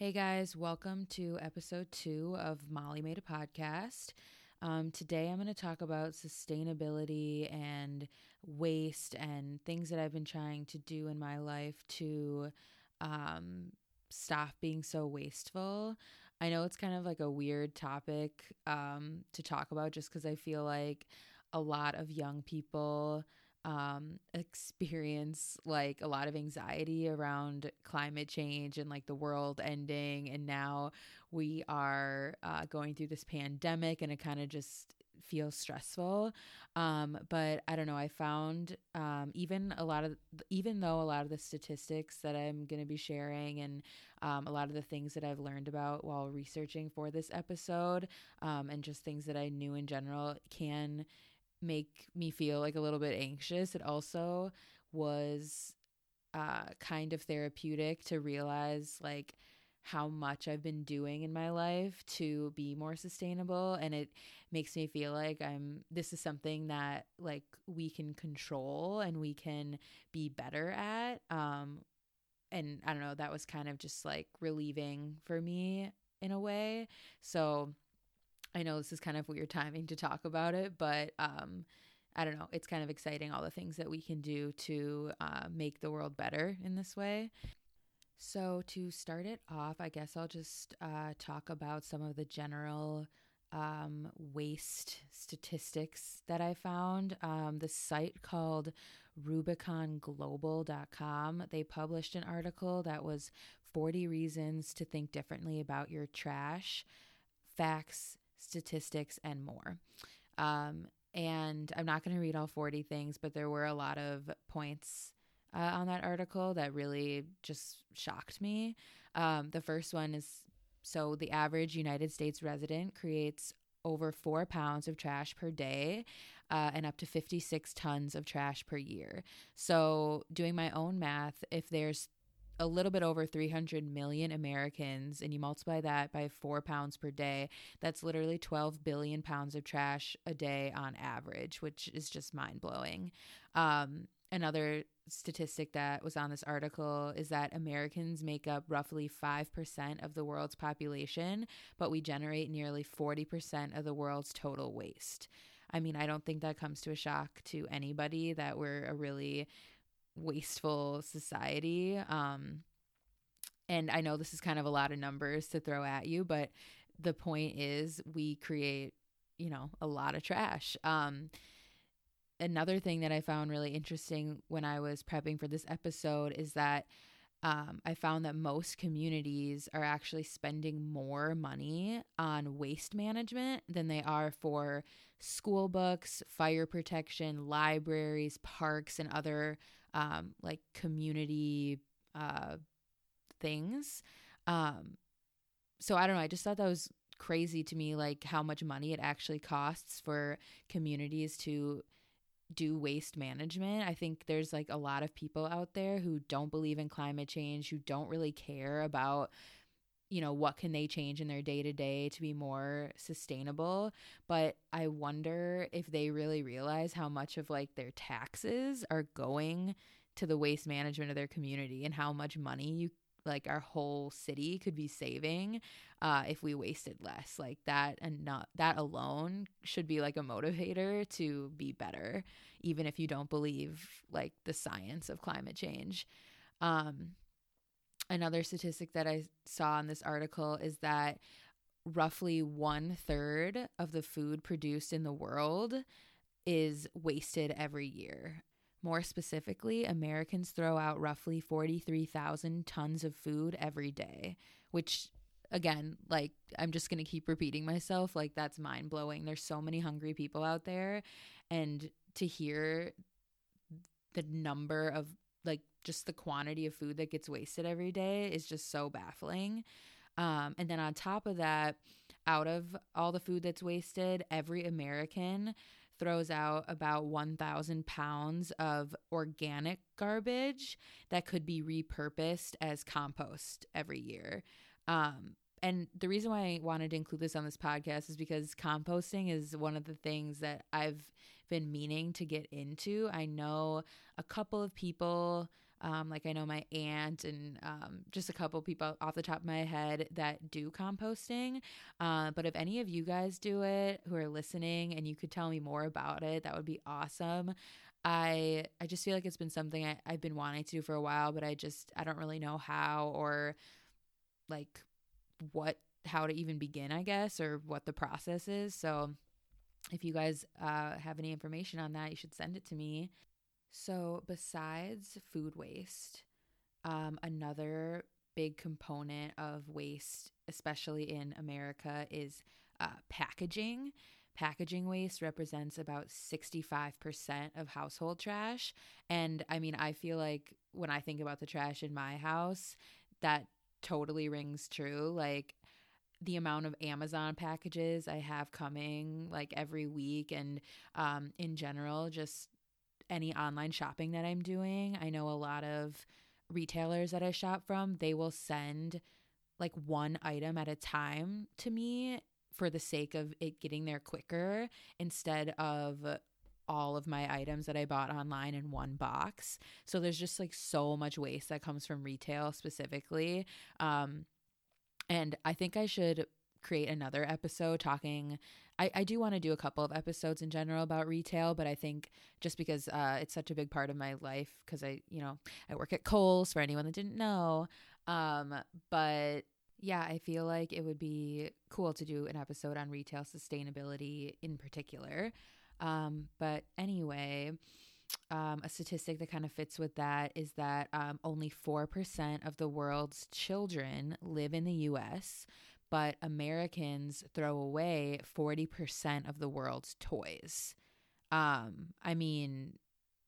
Hey guys, welcome to episode two of Molly Made a Podcast. Um, today I'm going to talk about sustainability and waste and things that I've been trying to do in my life to um, stop being so wasteful. I know it's kind of like a weird topic um, to talk about just because I feel like a lot of young people um, experience like a lot of anxiety around climate change and like the world ending. And now we are uh, going through this pandemic and it kind of just feels stressful. Um, but I don't know. I found um, even a lot of, even though a lot of the statistics that I'm going to be sharing and um, a lot of the things that I've learned about while researching for this episode um, and just things that I knew in general can make me feel like a little bit anxious. It also was uh, kind of therapeutic to realize like how much I've been doing in my life to be more sustainable. And it makes me feel like I'm this is something that like we can control and we can be better at. Um and I don't know that was kind of just like relieving for me in a way. So I know this is kind of weird timing to talk about it, but um, I don't know. It's kind of exciting all the things that we can do to uh, make the world better in this way. So, to start it off, I guess I'll just uh, talk about some of the general um, waste statistics that I found. Um, the site called RubiconGlobal.com, they published an article that was 40 reasons to think differently about your trash, facts, statistics, and more. Um, and I'm not going to read all 40 things, but there were a lot of points uh, on that article that really just shocked me. Um, the first one is so the average United States resident creates over four pounds of trash per day uh, and up to 56 tons of trash per year. So, doing my own math, if there's a little bit over 300 million Americans, and you multiply that by four pounds per day, that's literally 12 billion pounds of trash a day on average, which is just mind blowing. Um, another statistic that was on this article is that Americans make up roughly 5% of the world's population, but we generate nearly 40% of the world's total waste. I mean, I don't think that comes to a shock to anybody that we're a really wasteful society. Um, and I know this is kind of a lot of numbers to throw at you, but the point is we create, you know, a lot of trash. Um, another thing that I found really interesting when I was prepping for this episode is that um, I found that most communities are actually spending more money on waste management than they are for school books, fire protection, libraries, parks, and other um, like community uh, things. Um, so I don't know. I just thought that was crazy to me, like how much money it actually costs for communities to do waste management. I think there's like a lot of people out there who don't believe in climate change, who don't really care about you know what can they change in their day to day to be more sustainable but i wonder if they really realize how much of like their taxes are going to the waste management of their community and how much money you like our whole city could be saving uh, if we wasted less. Like that and not that alone should be like a motivator to be better even if you don't believe like the science of climate change. Um, another statistic that I saw in this article is that roughly one third of the food produced in the world is wasted every year. More specifically, Americans throw out roughly 43,000 tons of food every day, which again, like I'm just going to keep repeating myself, like that's mind-blowing. There's so many hungry people out there and to hear the number of like just the quantity of food that gets wasted every day is just so baffling. Um, and then on top of that, out of all the food that's wasted, every American throws out about 1,000 pounds of organic garbage that could be repurposed as compost every year. Um, and the reason why I wanted to include this on this podcast is because composting is one of the things that I've been meaning to get into. I know a couple of people Um, like I know my aunt and um, just a couple people off the top of my head that do composting. Uh, but if any of you guys do it who are listening and you could tell me more about it, that would be awesome. I I just feel like it's been something I, I've been wanting to do for a while, but I just I don't really know how or like what how to even begin, I guess, or what the process is. So if you guys uh, have any information on that, you should send it to me. So, besides food waste, um, another big component of waste, especially in America, is uh, packaging. Packaging waste represents about 65% of household trash. And I mean, I feel like when I think about the trash in my house, that totally rings true. Like, the amount of Amazon packages I have coming like every week and um, in general, just any online shopping that I'm doing. I know a lot of retailers that I shop from, they will send like one item at a time to me for the sake of it getting there quicker instead of all of my items that I bought online in one box. So there's just like so much waste that comes from retail specifically. Um, and I think I should create another episode talking I, I do want to do a couple of episodes in general about retail, but I think just because uh, it's such a big part of my life, because I, you know, I work at Kohl's for anyone that didn't know. Um, but yeah, I feel like it would be cool to do an episode on retail sustainability in particular. Um, but anyway, um, a statistic that kind of fits with that is that um, only 4% of the world's children live in the US, but Americans throw away 40% of the world's toys. Um, I mean,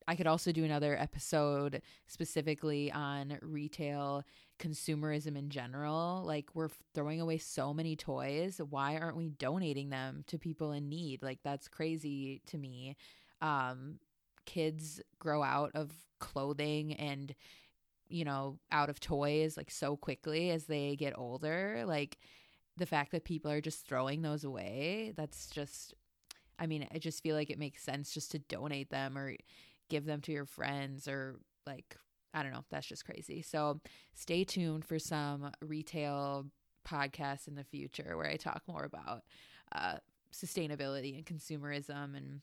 I could also do another episode specifically on retail consumerism in general. Like, we're throwing away so many toys. Why aren't we donating them to people in need? Like, that's crazy to me. Um, kids grow out of clothing and, you know, out of toys like so quickly as they get older. Like, the fact that people are just throwing those away, that's just, I mean, I just feel like it makes sense just to donate them or give them to your friends or like, I don't know. That's just crazy. So stay tuned for some retail podcasts in the future where I talk more about uh, sustainability and consumerism and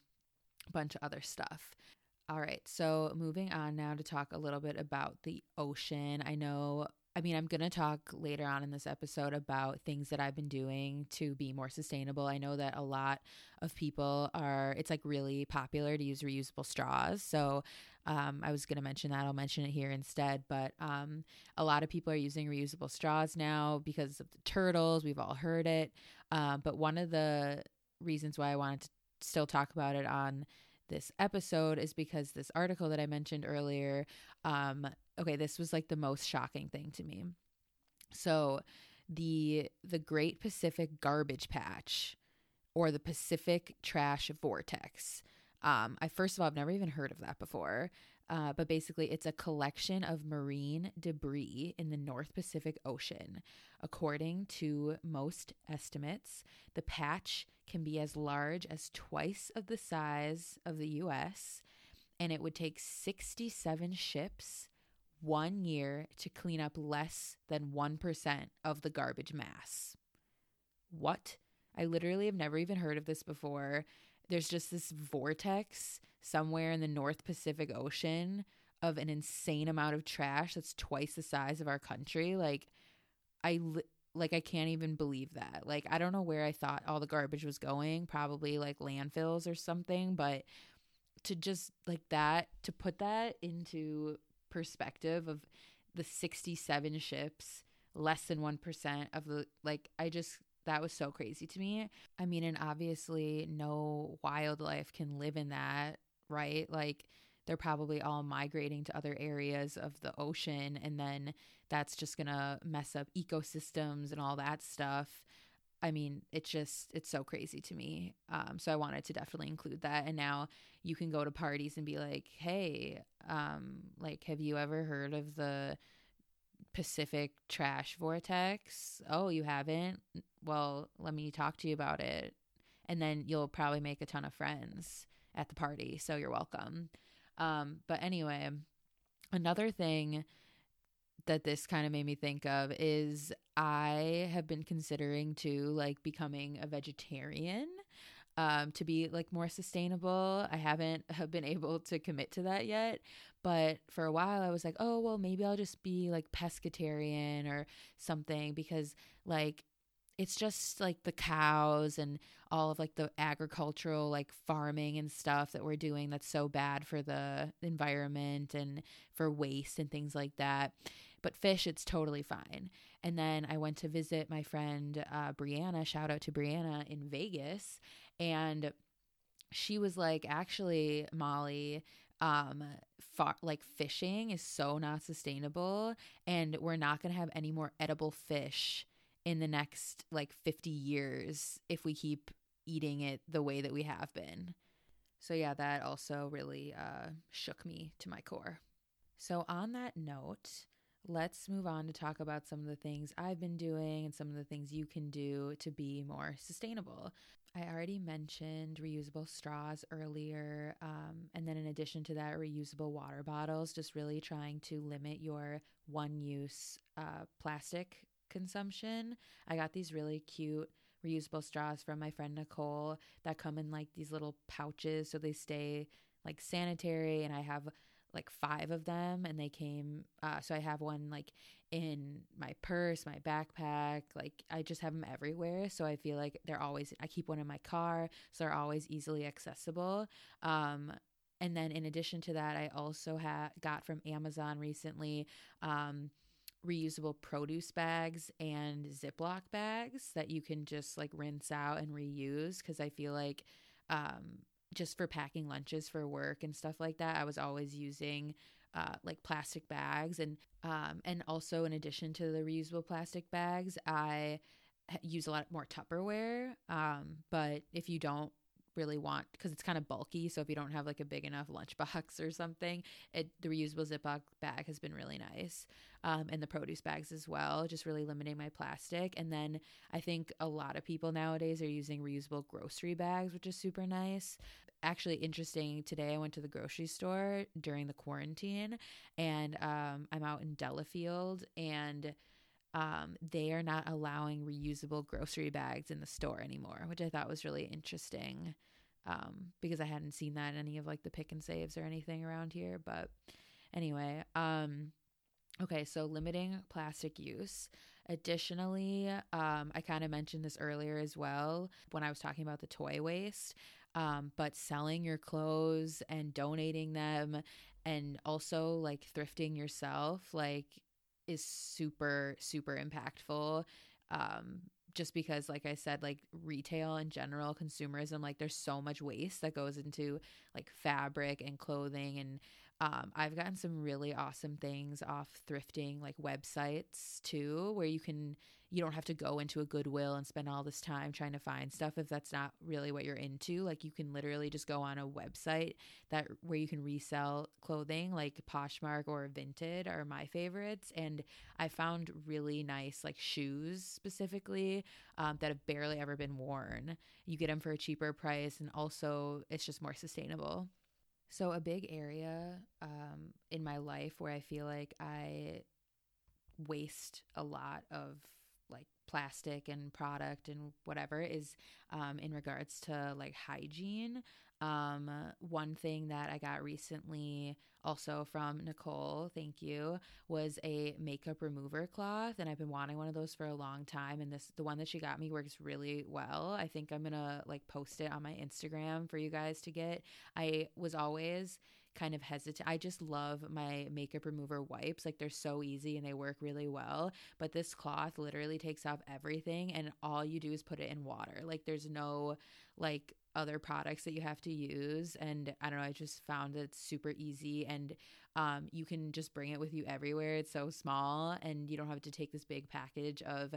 a bunch of other stuff. All right, so moving on now to talk a little bit about the ocean. I know I mean, I'm going to talk later on in this episode about things that I've been doing to be more sustainable. I know that a lot of people are, it's like really popular to use reusable straws. So um, I was going to mention that. I'll mention it here instead. But um, a lot of people are using reusable straws now because of the turtles. We've all heard it. Uh, but one of the reasons why I wanted to still talk about it on this episode is because this article that I mentioned earlier, um, okay, this was like the most shocking thing to me. So, the the Great Pacific Garbage Patch or the Pacific Trash Vortex. Um, I first of all, I've never even heard of that before. Uh, but basically, it's a collection of marine debris in the North Pacific Ocean. According to most estimates, the patch can be as large as twice of the size of the US, and it would take 67 ships one year to clean up less than 1% of the garbage mass. What? I literally have never even heard of this before. There's just this vortex somewhere in the North Pacific Ocean of an insane amount of trash that's twice the size of our country. Like, I li- like I can't even believe that. Like I don't know where I thought all the garbage was going, probably like landfills or something, but to just like that to put that into perspective of the 67 ships, less than 1% of the like I just that was so crazy to me. I mean, and obviously no wildlife can live in that, right? Like they're probably all migrating to other areas of the ocean and then that's just to mess up ecosystems and all that stuff. I mean, it's just it's so crazy to me. Um, so I wanted to definitely include that. And now you can go to parties and be like, "Hey, um, like, have you ever heard of the Pacific Trash Vortex? Oh, you haven't? Well, let me talk to you about it." And then you'll probably make a ton of friends at the party. So you're welcome. Um, but anyway, another thing that this kind of made me think of is I have been considering to like becoming a vegetarian um, to be like more sustainable. I haven't have been able to commit to that yet, but for a while I was like, oh well, maybe I'll just be like pescatarian or something because like it's just like the cows and all of like the agricultural like farming and stuff that we're doing that's so bad for the environment and for waste and things like that. But fish it's totally fine. And then i went to visit my friend uh, brianna shout out to brianna in vegas. And she was like actually molly um far, like fishing is so not sustainable and we're not going to have any more edible fish in the next like 50 years if we keep eating it the way that we have been. So, yeah, that also really uh, shook me to my core. So, on that note, let's move on to talk about some of the things I've been doing and some of the things you can do to be more sustainable. I already mentioned reusable straws earlier. Um, and then, in addition to that, reusable water bottles, just really trying to limit your one use uh, plastic consumption. I got these really cute reusable straws from my friend Nicole that come in like these little pouches so they stay like sanitary and I have like five of them and they came uh, so I have one like in my purse, my backpack, like I just have them everywhere so I feel like they're always I keep one in my car so they're always easily accessible. Um and then in addition to that I also have got from Amazon recently um reusable produce bags and Ziploc bags that you can just like rinse out and reuse because I feel like um, just for packing lunches for work and stuff like that, I was always using uh, like plastic bags and um, and also in addition to the reusable plastic bags, I use a lot more Tupperware. Um, but if you don't really want because it's kind of bulky. So if you don't have like a big enough lunchbox or something, it the reusable Ziploc bag has been really nice, um, and the produce bags as well. Just really limiting my plastic. And then I think a lot of people nowadays are using reusable grocery bags, which is super nice. Actually, interesting. Today I went to the grocery store during the quarantine, and um, I'm out in Delafield and um, they are not allowing reusable grocery bags in the store anymore, which I thought was really interesting um, because I hadn't seen that in any of like the Pick 'n Saves or anything around here. But anyway, um, okay, so limiting plastic use. Additionally, um, I kind of mentioned this earlier as well when I was talking about the toy waste. Um, but selling your clothes and donating them and also like thrifting yourself like is super super impactful um just because like i said like retail in general consumerism like there's so much waste that goes into like fabric and clothing and um, I've gotten some really awesome things off thrifting like websites too, where you can you don't have to go into a Goodwill and spend all this time trying to find stuff if that's not really what you're into. Like you can literally just go on a website that where you can resell clothing, like Poshmark or Vinted are my favorites. And I found really nice like shoes specifically um, that have barely ever been worn. You get them for a cheaper price, and also it's just more sustainable. So, a big area um, in my life where I feel like I waste a lot of plastic and product and whatever is um, in regards to like hygiene. Um, one thing that I got recently, also from Nicole, thank you, was a makeup remover cloth, and I've been wanting one of those for a long time. And this, the one that she got me, works really well. I think I'm gonna like post it on my Instagram for you guys to get. I was always kind of hesitant. I just love my makeup remover wipes. Like they're so easy and they work really well. But this cloth literally takes off everything and all you do is put it in water. Like there's no like other products that you have to use and i don't know i just found it super easy and um, you can just bring it with you everywhere it's so small and you don't have to take this big package of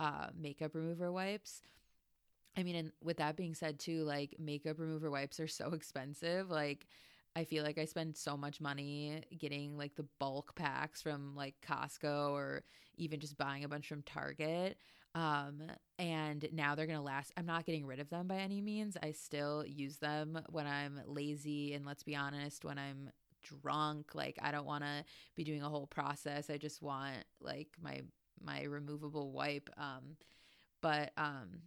uh, makeup remover wipes i mean and with that being said too like makeup remover wipes are so expensive like I feel like I spend so much money getting like the bulk packs from like Costco or even just buying a bunch from Target. Um, and now they're going to last. I'm not getting rid of them by any means. I still use them when I'm lazy. And let's be honest, when I'm drunk. Like I don't want to be doing a whole process. I just want like my my removable wipe. Um, but um,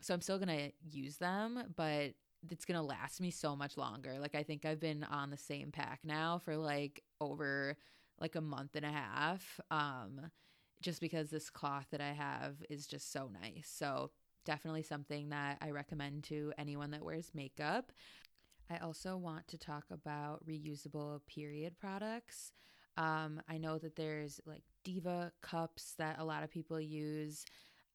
so I'm still gonna use them, but it's gonna last me so much longer. Like I think I've been on the same pack now for like over like a month and a half. Um, just because this cloth that I have is just so nice. So definitely something that I recommend to anyone that wears makeup. I also want to talk about reusable period products. Um, I know that there's like Diva cups that a lot of people use.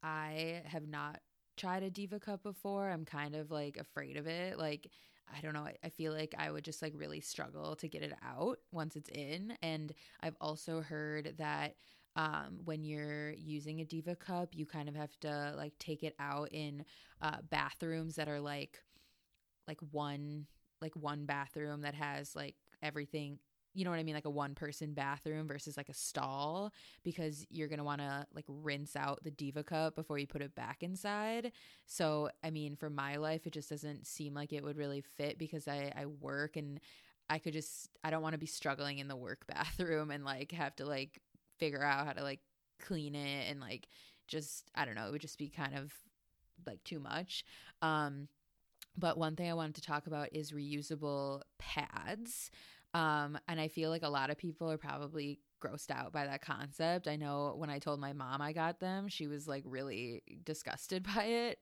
I have not tried a Diva cup before. I'm kind of like afraid of it. Like, I don't know. I, feel like I would just like really struggle to get it out once it's in. And I've also heard that um, when you're using a Diva cup, you kind of have to like take it out in uh, bathrooms that are like like one like one bathroom that has like everything you know what I mean, like a one person bathroom versus like a stall because you're going to want to like rinse out the Diva cup before you put it back inside. So, I mean, for my life, it just doesn't seem like it would really fit because I, I work and I could just, I don't want to be struggling in the work bathroom and like have to like figure out how to like clean it and like just, I don't know, it would just be kind of like too much. Um, but one thing I wanted to talk about is reusable pads. Um, and I feel like a lot of people are probably grossed out by that concept. I know when I told my mom I got them, she was like really disgusted by it.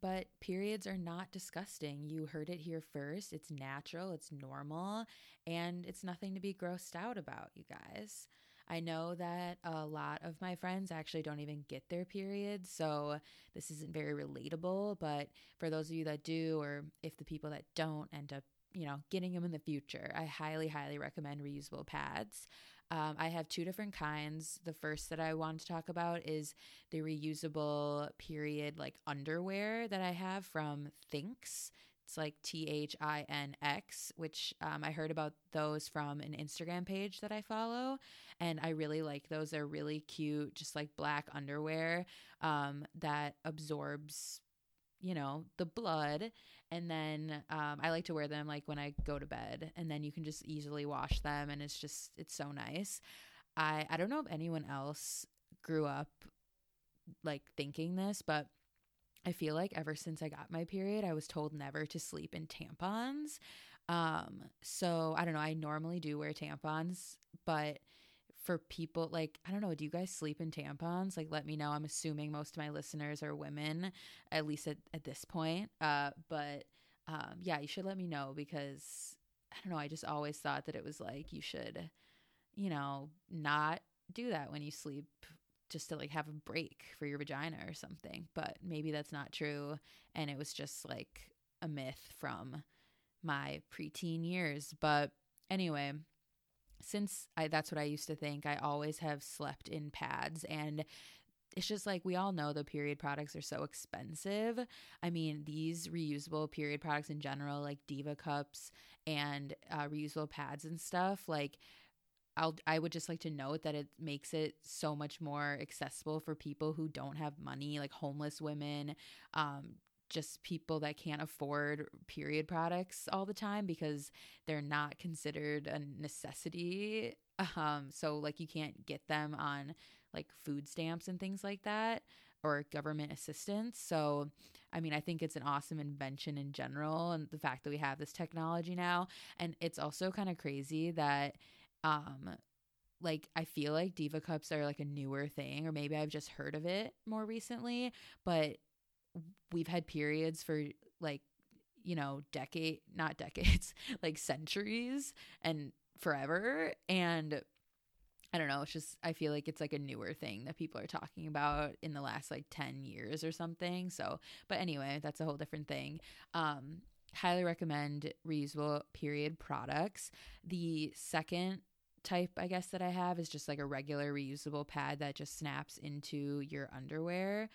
But periods are not disgusting. You heard it here first. It's natural, it's normal, and it's nothing to be grossed out about, you guys. I know that a lot of my friends actually don't even get their periods, so this isn't very relatable. But for those of you that do, or if the people that don't end up you know, getting them in the future. I highly, highly recommend reusable pads. Um, I have two different kinds. The first that I want to talk about is the reusable period like underwear that I have from Thinx. It's like T H I N X, which um, I heard about those from an Instagram page that I follow. And I really like those. They're really cute, just like black underwear um, that absorbs, you know, the blood and then um, I like to wear them like when I go to bed, and then you can just easily wash them, and it's just it's so nice. I I don't know if anyone else grew up like thinking this, but I feel like ever since I got my period, I was told never to sleep in tampons. Um, so I don't know. I normally do wear tampons, but for people like I don't know, do you guys sleep in tampons? Like let me know. I'm assuming most of my listeners are women, at least at, at this point. Uh, but um, yeah, you should let me know because I don't know, I just always thought that it was like you should, you know, not do that when you sleep just to like have a break for your vagina or something. But maybe that's not true and it was just like a myth from my preteen years. But anyway, since I that's what I used to think, I always have slept in pads and it's just like we all know the period products are so expensive. I mean, these reusable period products in general, like Diva cups and uh, reusable pads and stuff, like I'll, I would just like to note that it makes it so much more accessible for people who don't have money, like homeless women, um, just people that can't afford period products all the time because they're not considered a necessity. Um, so like you can't get them on like food stamps and things like that or government assistance. So, I mean, I think it's an awesome invention in general and the fact that we have this technology now. And it's also kind of crazy that um like I feel like diva cups are like a newer thing or maybe I've just heard of it more recently, but we've had periods for like you know decade not decades like centuries and forever and I don't know, it's just I feel like it's like a newer thing that people are talking about in the last like 10 years or something. So, but anyway, that's a whole different thing. Um highly recommend reusable period products. The second type I guess that I have is just like a regular reusable pad that just snaps into your underwear.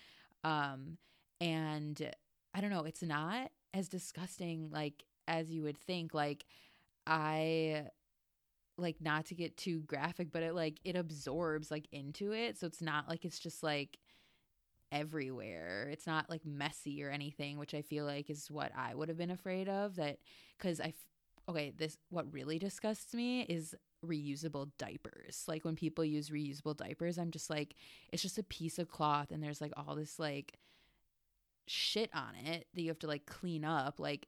Um and I don't know, it's not as disgusting like as you would think. Like I like not to get too graphic, but it like it absorbs like into it. So it's not like it's just like everywhere. It's not like messy or anything, which I feel like is what I would have been afraid of that cuz I okay, this what really disgusts me is reusable diapers. Like when people use reusable diapers, I'm just like, it's just a piece of cloth and there's like all this like shit on it that you have to like clean up. Like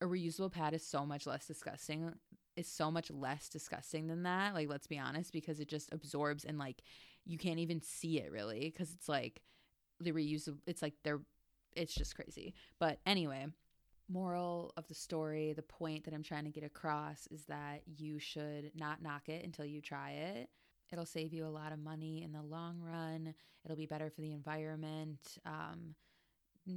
a reusable pad is so much less disgusting. Is so much less disgusting than that. Like let's be honest, because it just absorbs and like you can't even see it really because it's like the reusable. It's like they're. It's just crazy. But anyway, moral of the story, the point that I'm trying to get across is that you should not knock it until you try it. It'll save you a lot of money in the long run. It'll be better for the environment. Um,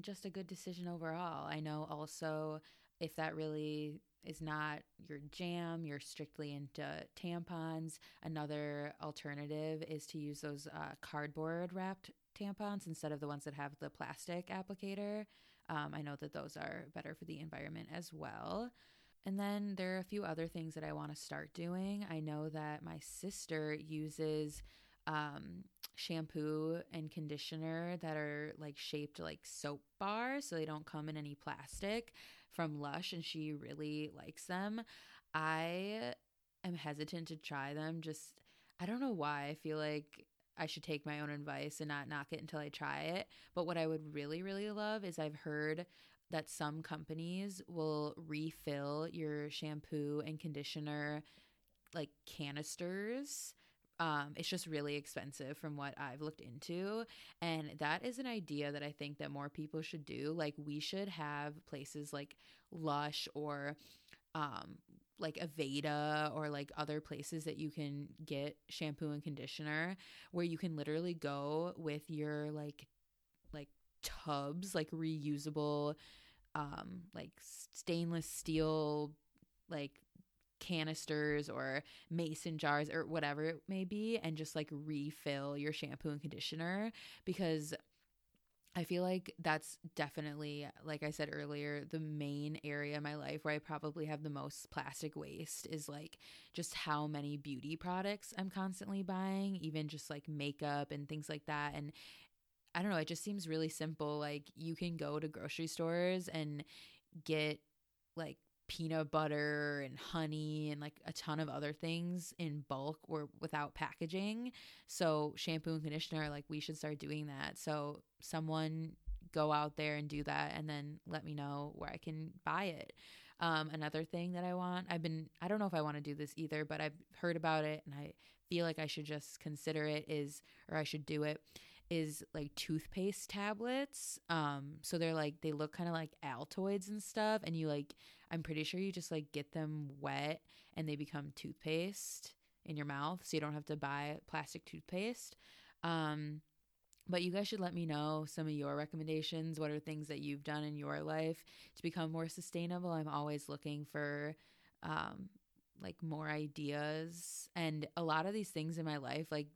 just a good decision overall. I know also if that really is not your jam, you're strictly into tampons. Another alternative is to use those uh, cardboard wrapped tampons instead of the ones that have the plastic applicator. Um, I know that those are better for the environment as well. And then there are a few other things that I want to start doing. I know that my sister uses um, shampoo and conditioner that are like shaped like soap bars, so they don't come in any plastic from Lush, and she really likes them. I am hesitant to try them. Just, I don't know why. I feel like I should take my own advice and not knock it until I try it. But what I would really, really love is I've heard that some companies will refill your shampoo and conditioner like canisters. Um, it's just really expensive from what I've looked into. And that is an idea that I think that more people should do. Like, we should have places like Lush or um, like Aveda or like other places that you can get shampoo and conditioner where you can literally go with your like like tubs like reusable um like stainless steel like canisters or mason jars or whatever it may be and just like refill your shampoo and conditioner because I feel like that's definitely, like I said earlier, the main area in my life where I probably have the most plastic waste is like just how many beauty products I'm constantly buying, even just like makeup and things like that. And I don't know, it just seems really simple. Like you can go to grocery stores and get like peanut butter and honey and like a ton of other things in bulk or without packaging. So, shampoo and conditioner, like we should start doing that. So, someone go out there and do that and then let me know where I can buy it. Um, another thing that I want, I've been, I don't know if I want to do this either, but I've heard about it and I feel like I should just consider it is, or I should do it, is like toothpaste tablets. Um, so they're like, they look kind of like Altoids and stuff. And you like, I'm pretty sure you just like get them wet and they become toothpaste in your mouth. So you don't have to buy plastic toothpaste. Um, but you guys should let me know some of your recommendations. What are things that you've done in your life to become more sustainable? I'm always looking for um, like more ideas. And a lot of these things in my life, like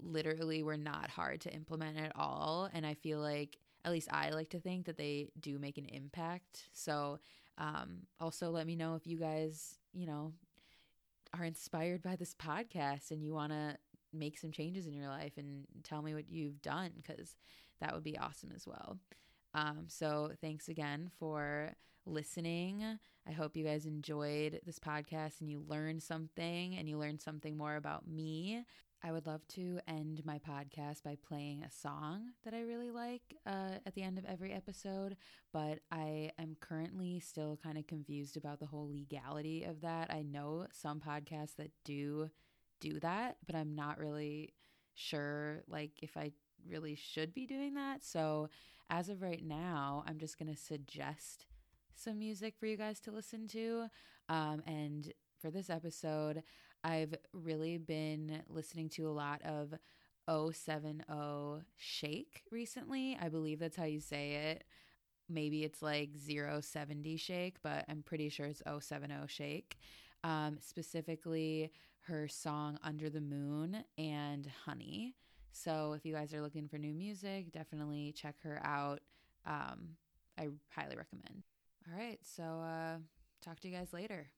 literally were not hard to implement at all. And I feel like, at least I like to think that they do make an impact. So um, also, let me know if you guys, you know, are inspired by this podcast and you want to make some changes in your life and tell me what you've done because that would be awesome as well. Um, so, thanks again for listening. I hope you guys enjoyed this podcast and you learned something and you learned something more about me. I would love to end my podcast by playing a song that I really like uh, at the end of every episode, but I am currently still kind of confused about the whole legality of that. I know some podcasts that do do that, but I'm not really sure like if I really should be doing that. So, as of right now, I'm just going to suggest some music for you guys to listen to. Um, and for this episode, I've really been listening to a lot of 070 Shake recently. I believe that's how you say it. Maybe it's like 070 Shake, but I'm pretty sure it's 070 Shake. Um, specifically, her song Under the Moon and Honey. So if you guys are looking for new music, definitely check her out. Um, I highly recommend. All right, so uh, talk to you guys later.